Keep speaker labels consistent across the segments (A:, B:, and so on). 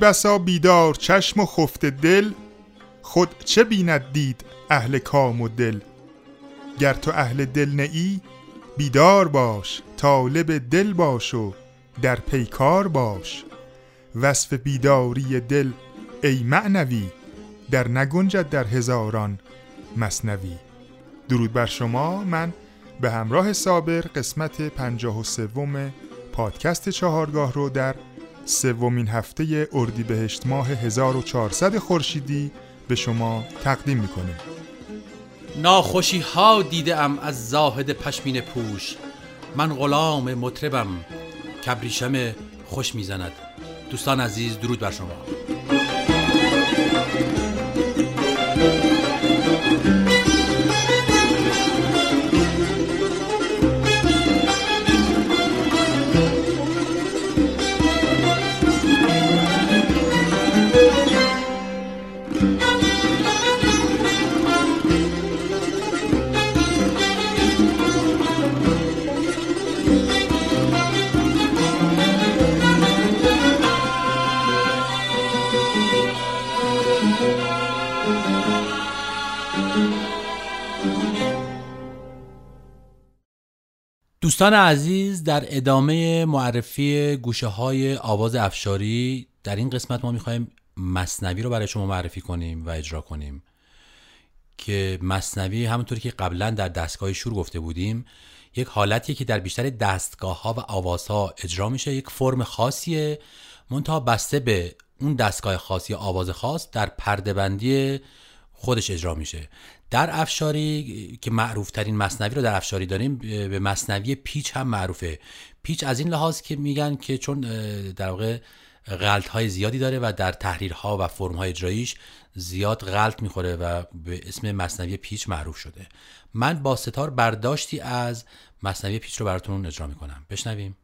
A: بسا بیدار چشم و خفته دل. خود چه بیند دید اهل کام و دل. گر تو اهل دل نئی بیدار باش طالب دل باش و در پیکار باش. وصف بیداری دل ای معنوی در نگنجد در هزاران مصنوی. درود بر شما من به همراه صابر قسمت پنجاه و سوم پادکست چهارگاه رو در سومین هفته اردیبهشت ماه 1400 خورشیدی به شما تقدیم می‌کنیم.
B: ناخوشی ها دیده ام از زاهد پشمین پوش. من غلام مطربم. کبریشم خوش می‌زند. دوستان عزیز درود بر شما. دوستان عزیز در ادامه معرفی گوشه های آواز افشاری در این قسمت ما می‌خوایم مصنوی رو برای شما معرفی کنیم و اجرا کنیم که مصنوی همونطوری که قبلا در دستگاه شور گفته بودیم یک حالتیه که در بیشتر دستگاه ها و آوازها اجرا میشه یک فرم خاصیه منتها بسته به اون دستگاه خاصی آواز خاص در پردهبندی خودش اجرا میشه. در افشاری که معروف ترین مصنوی رو در افشاری داریم به مصنوی پیچ هم معروفه. پیچ از این لحاظ که میگن که چون در واقع غلط های زیادی داره و در تحریرها و فرم های اجراییش زیاد غلط می‌خوره و به اسم مصنوی پیچ معروف شده. من با ستار برداشتی از مصنوی پیچ رو براتون اجرا می‌کنم. بشنویم.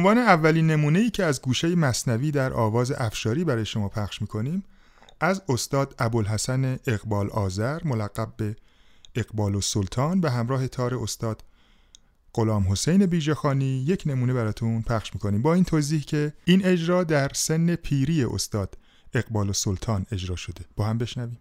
A: عنوان اولین نمونه ای که از گوشه مصنوی در آواز افشاری برای شما پخش می‌کنیم از استاد ابوالحسن اقبال آذر ملقب به اقبال و سلطان به همراه تار استاد غلام حسین بیژخانی یک نمونه براتون پخش می‌کنیم. با این توضیح که این اجرا در سن پیری استاد اقبال و سلطان اجرا شده. با هم بشنویم.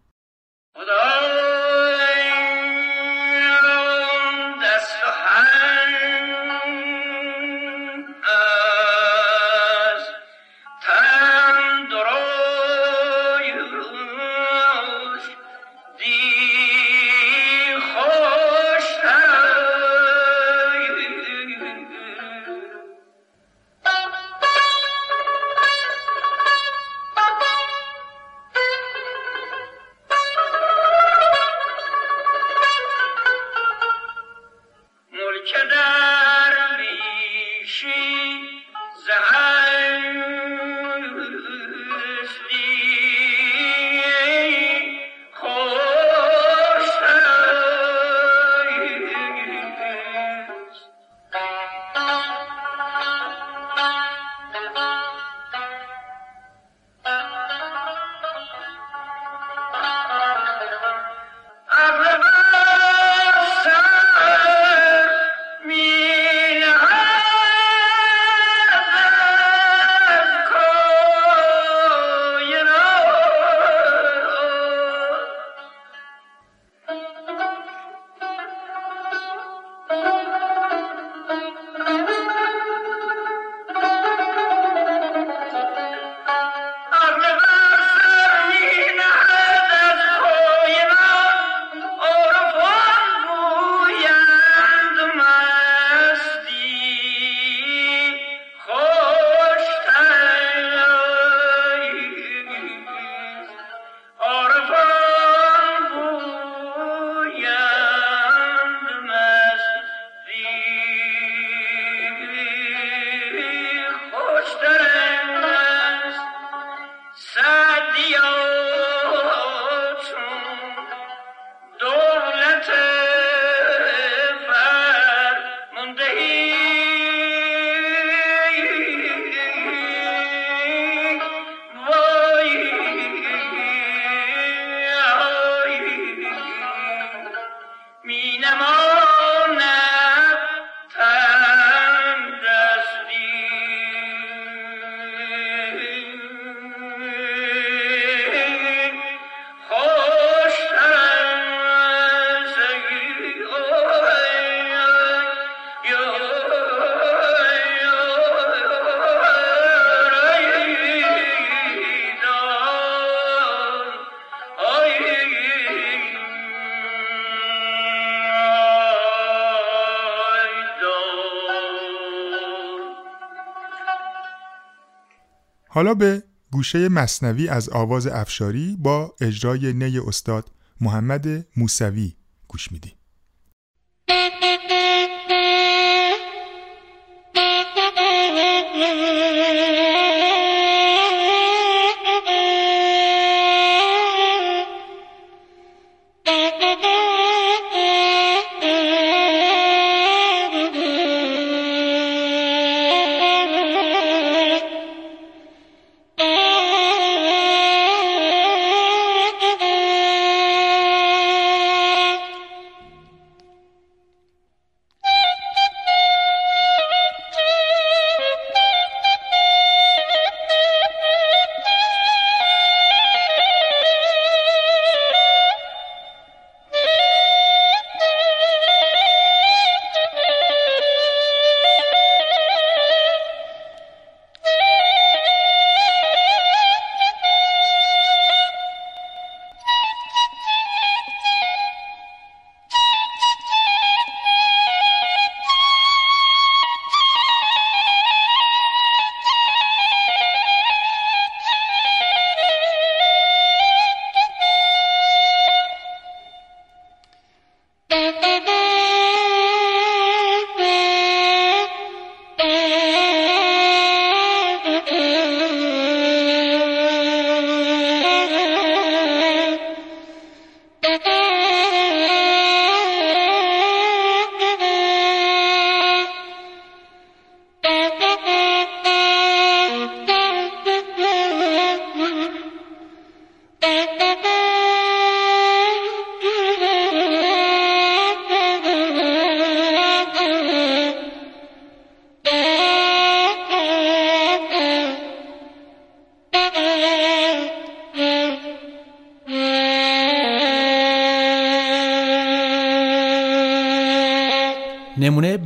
A: حالا به گوشه مصنوی از آواز افشاری با اجرای نی استاد محمد موسوی گوش میدیم.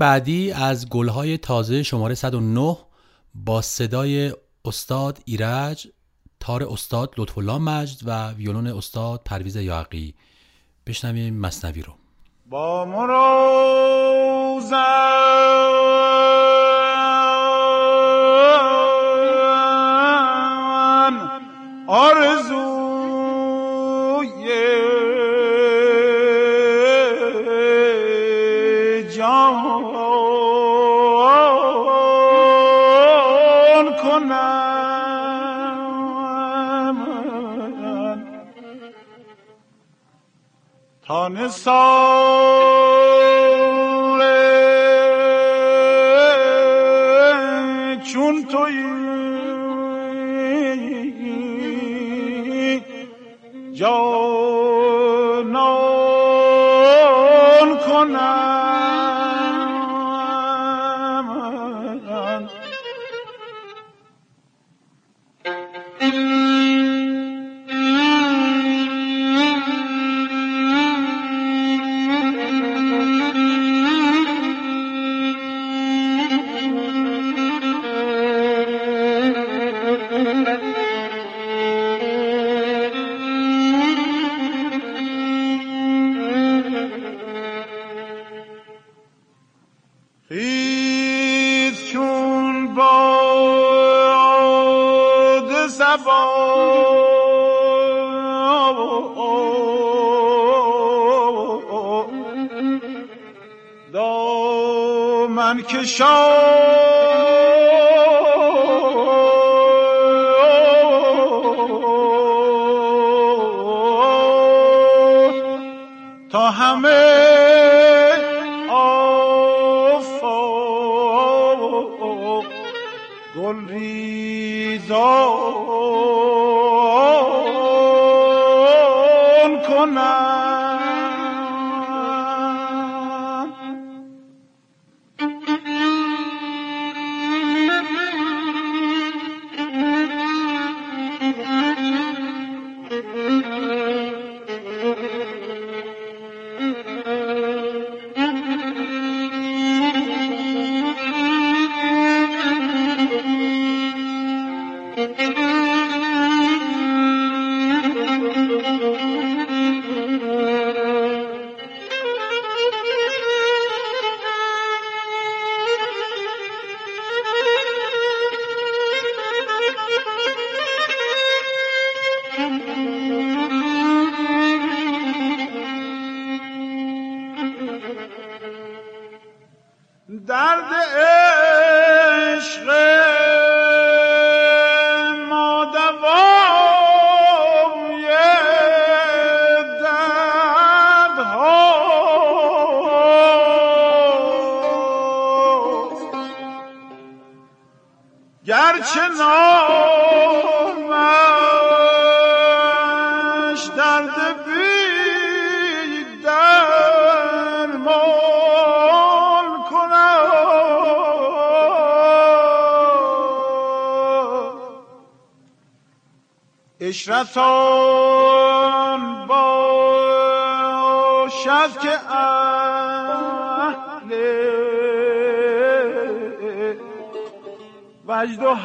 B: بعدی از گلهای تازه شماره 109 با صدای استاد ایرج تار استاد لطفالله مجد و ویولون استاد پرویز یاقی. بشنویم مصنوی رو.
C: با مروزن آرزو تان سال تا همه آفاق گل ریزان کنم گرچه نامش درد بی درمان کند اشرتان وجد و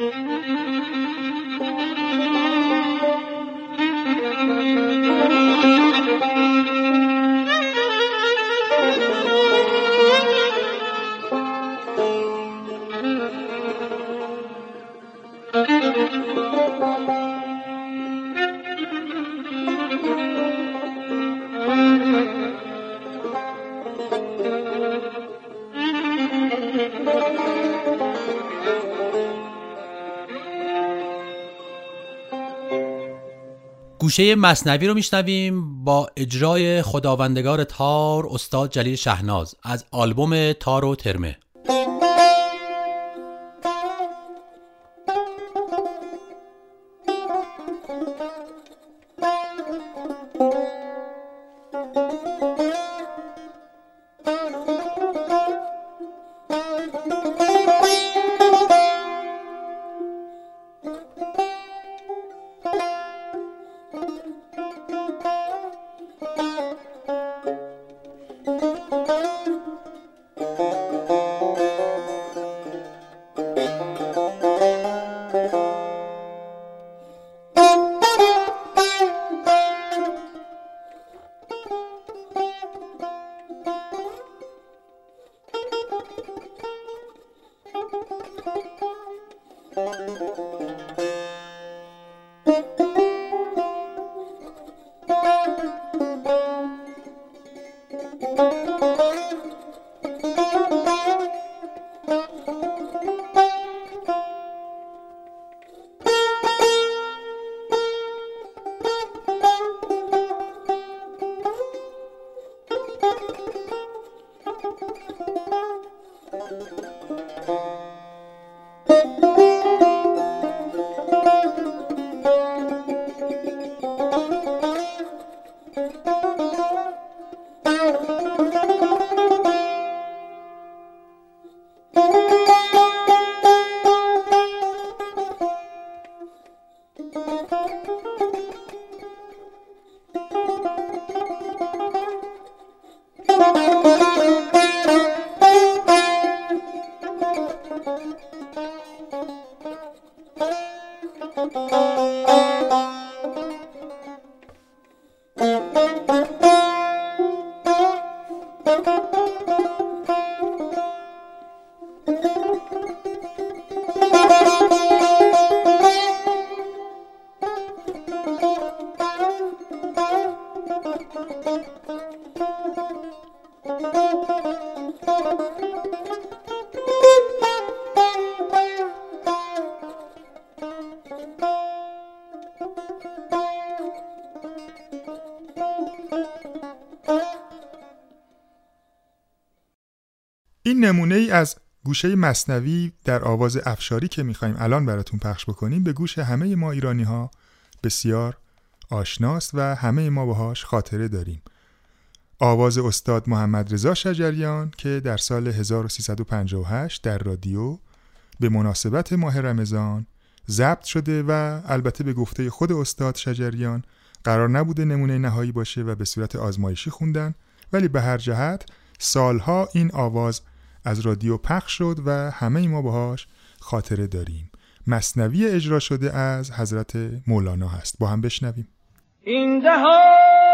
C: Mm-hmm.
B: گوشه مصنوی رو میشنویم با اجرای خداوندگار تار استاد جلیل شهناز از آلبوم تار و ترمه.
A: گوشه مصنوی در آواز افشاری که می‌خوایم الان براتون پخش بکنیم به گوش همه ما ایرانی ها بسیار آشناست و همه ما باهاش خاطره داریم. آواز استاد محمد رضا شجریان که در سال 1358 در رادیو به مناسبت ماه رمضان ضبط شده و البته به گفته خود استاد شجریان قرار نبوده نمونه نهایی باشه و به صورت آزمایشی خوندن ولی به هر جهت سالها این آواز از رادیو پخش شد و همه ما باهاش خاطره داریم. مصنوی اجرا شده از حضرت مولانا هست. با هم بشنویم.
D: این دهان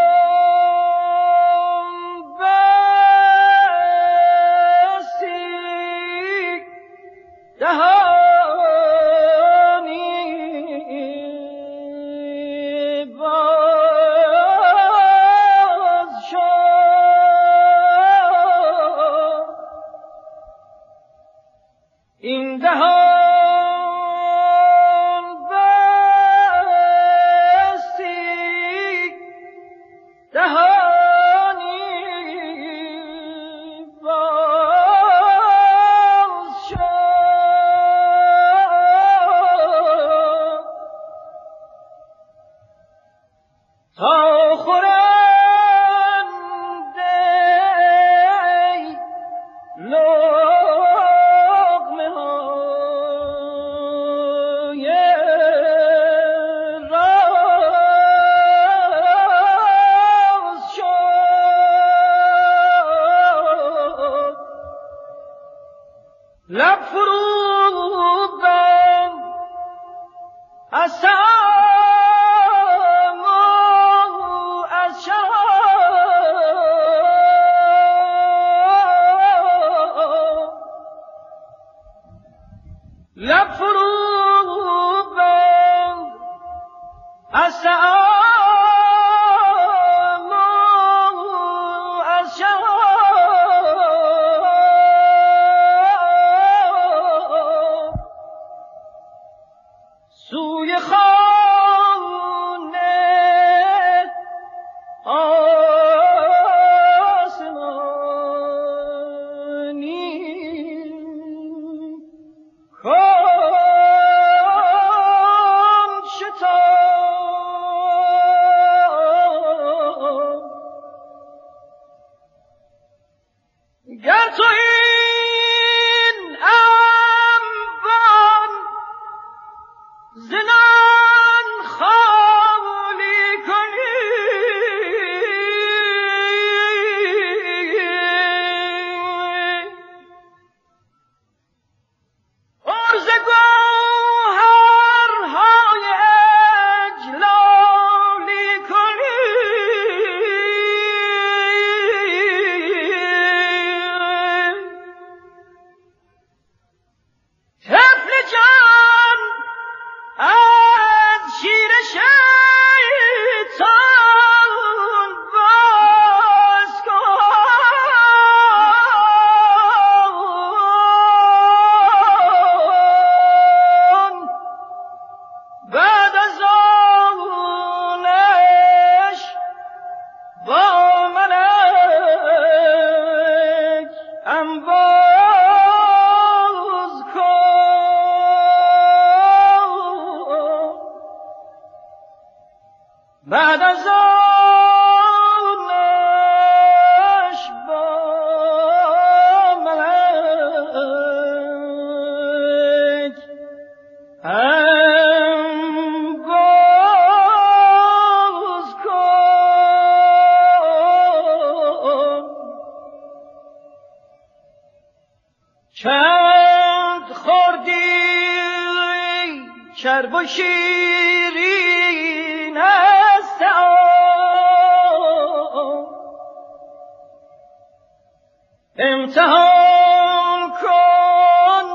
D: امتحان کن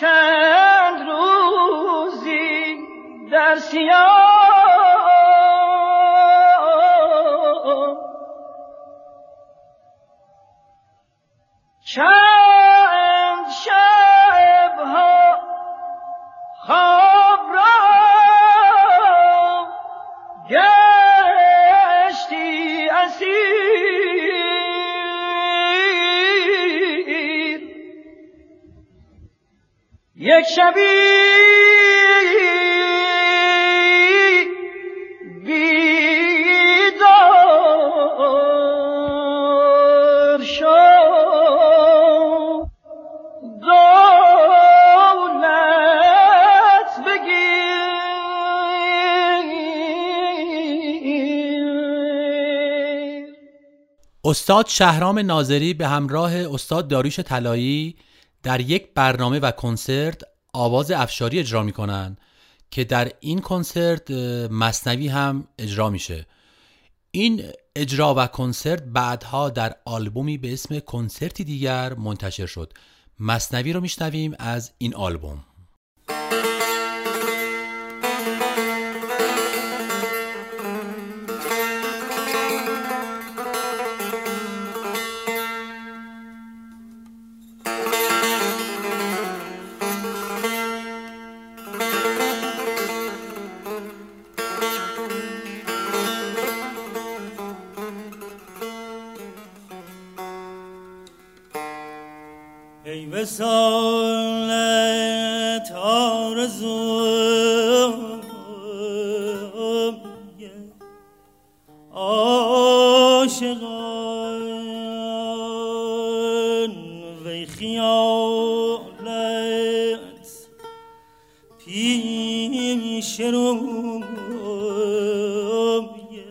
D: چند روزی در سیاه
B: استاد شهرام ناظری به همراه استاد داریوش طلایی در یک برنامه و کنسرت آواز افشاری اجرا می‌کنن که در این کنسرت مصنوی هم اجرا میشه. این اجرا و کنسرت بعدها در آلبومی به اسم کنسرتی دیگر منتشر شد. مصنوی رو میشنویم از این آلبوم.
E: روی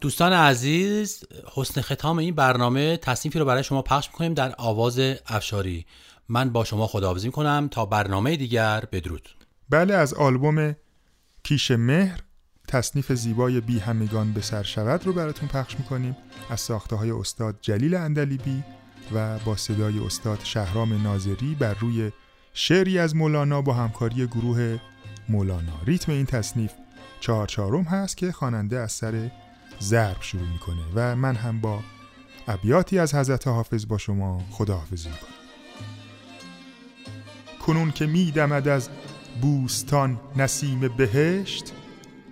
B: دوستان عزیز حسن ختام این برنامه تصنیفی رو برای شما پخش می‌کنیم در آواز افشاری. من با شما خداحافظی کنم تا برنامه دیگر بدرود.
A: بله از آلبوم کیش مهر تصنیف زیبای بی همگان به سر شود رو براتون پخش می‌کنیم. از ساخته های استاد جلیل اندلیبی و با صدای استاد شهرام ناظری بر روی شعری از مولانا با همکاری گروه مولانا. ریتم این تصنیف چهار چهارم هست که خواننده از سر ضرب شروع می‌کنه و من هم با ابیاتی از حضرت حافظ با شما خداحافظی می‌کنم. کنون که میدمد از بوستان نسیم بهشت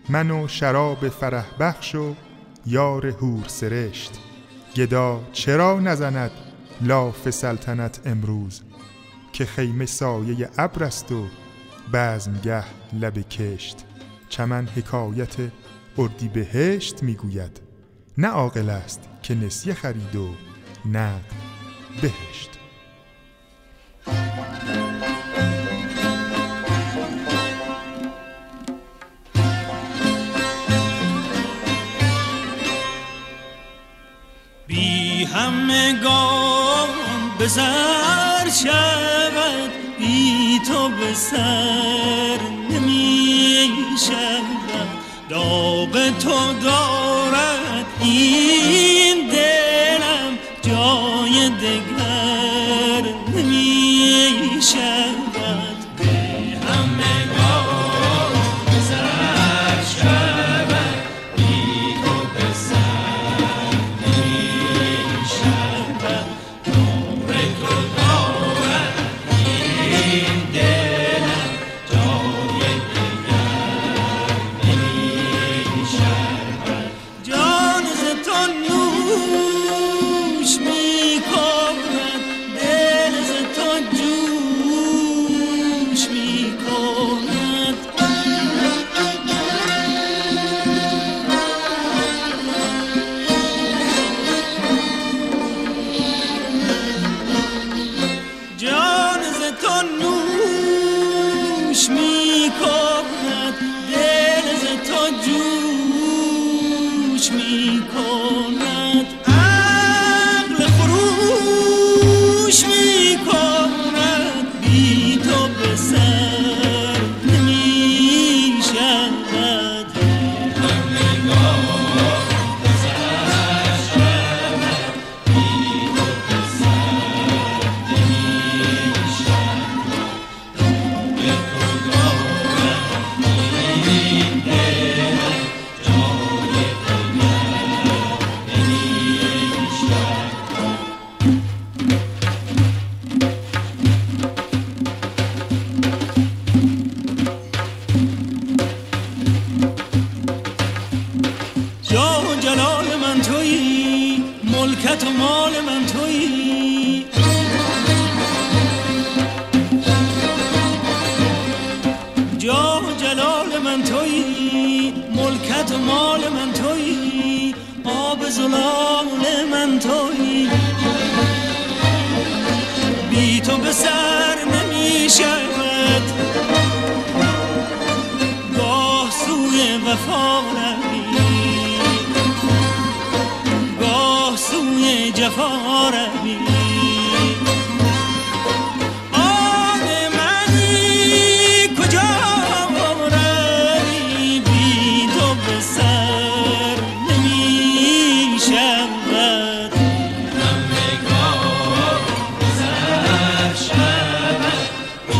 A: من و شراب فرح بخش و یار هور سرشت. گدا چرا نزند لاف سلطنت امروز؟ که خیمه سایه ابر است و بزمگه لب کشت. چمن حکایت اردی بهشت می‌گوید. نه عاقل است که نسیه خرید و نقد بهشت.
E: همگان به زر شود بی تو به سر نمی شود. داغ تو داغ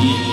F: You.